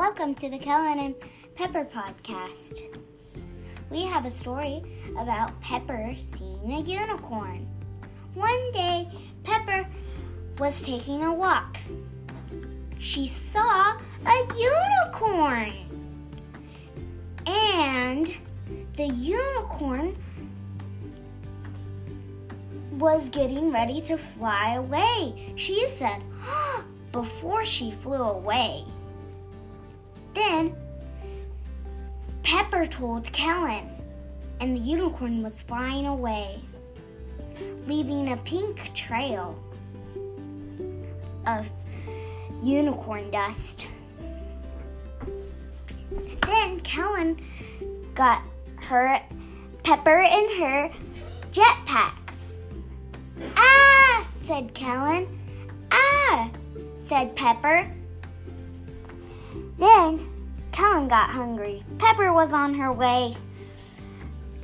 Welcome to the Kellen and Pepper podcast. We have a story about Pepper seeing a unicorn. One day, Pepper was taking a walk. She saw a unicorn. And the unicorn was getting ready to fly away. She said, before she flew away. Then Pepper told Kellen, and the unicorn was flying away, leaving a pink trail of unicorn dust. Then Kellen got her Pepper and her jetpacks. Ah, said Kellen. Ah, said Pepper. Then Kellen got hungry. Pepper was on her way.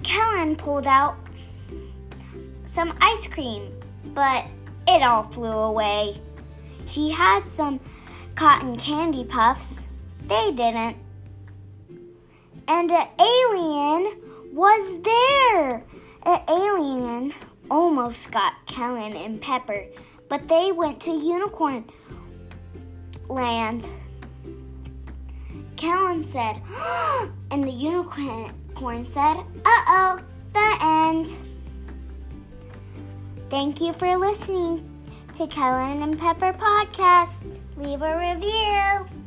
Kellen pulled out some ice cream, but it all flew away. She had some cotton candy puffs. They didn't. And an alien was there. An alien almost got Kellen and Pepper, but they went to Unicorn Land. Kellen said, and the unicorn said, uh oh, the end. Thank you for listening to Kellen and Pepper podcast. Leave a review.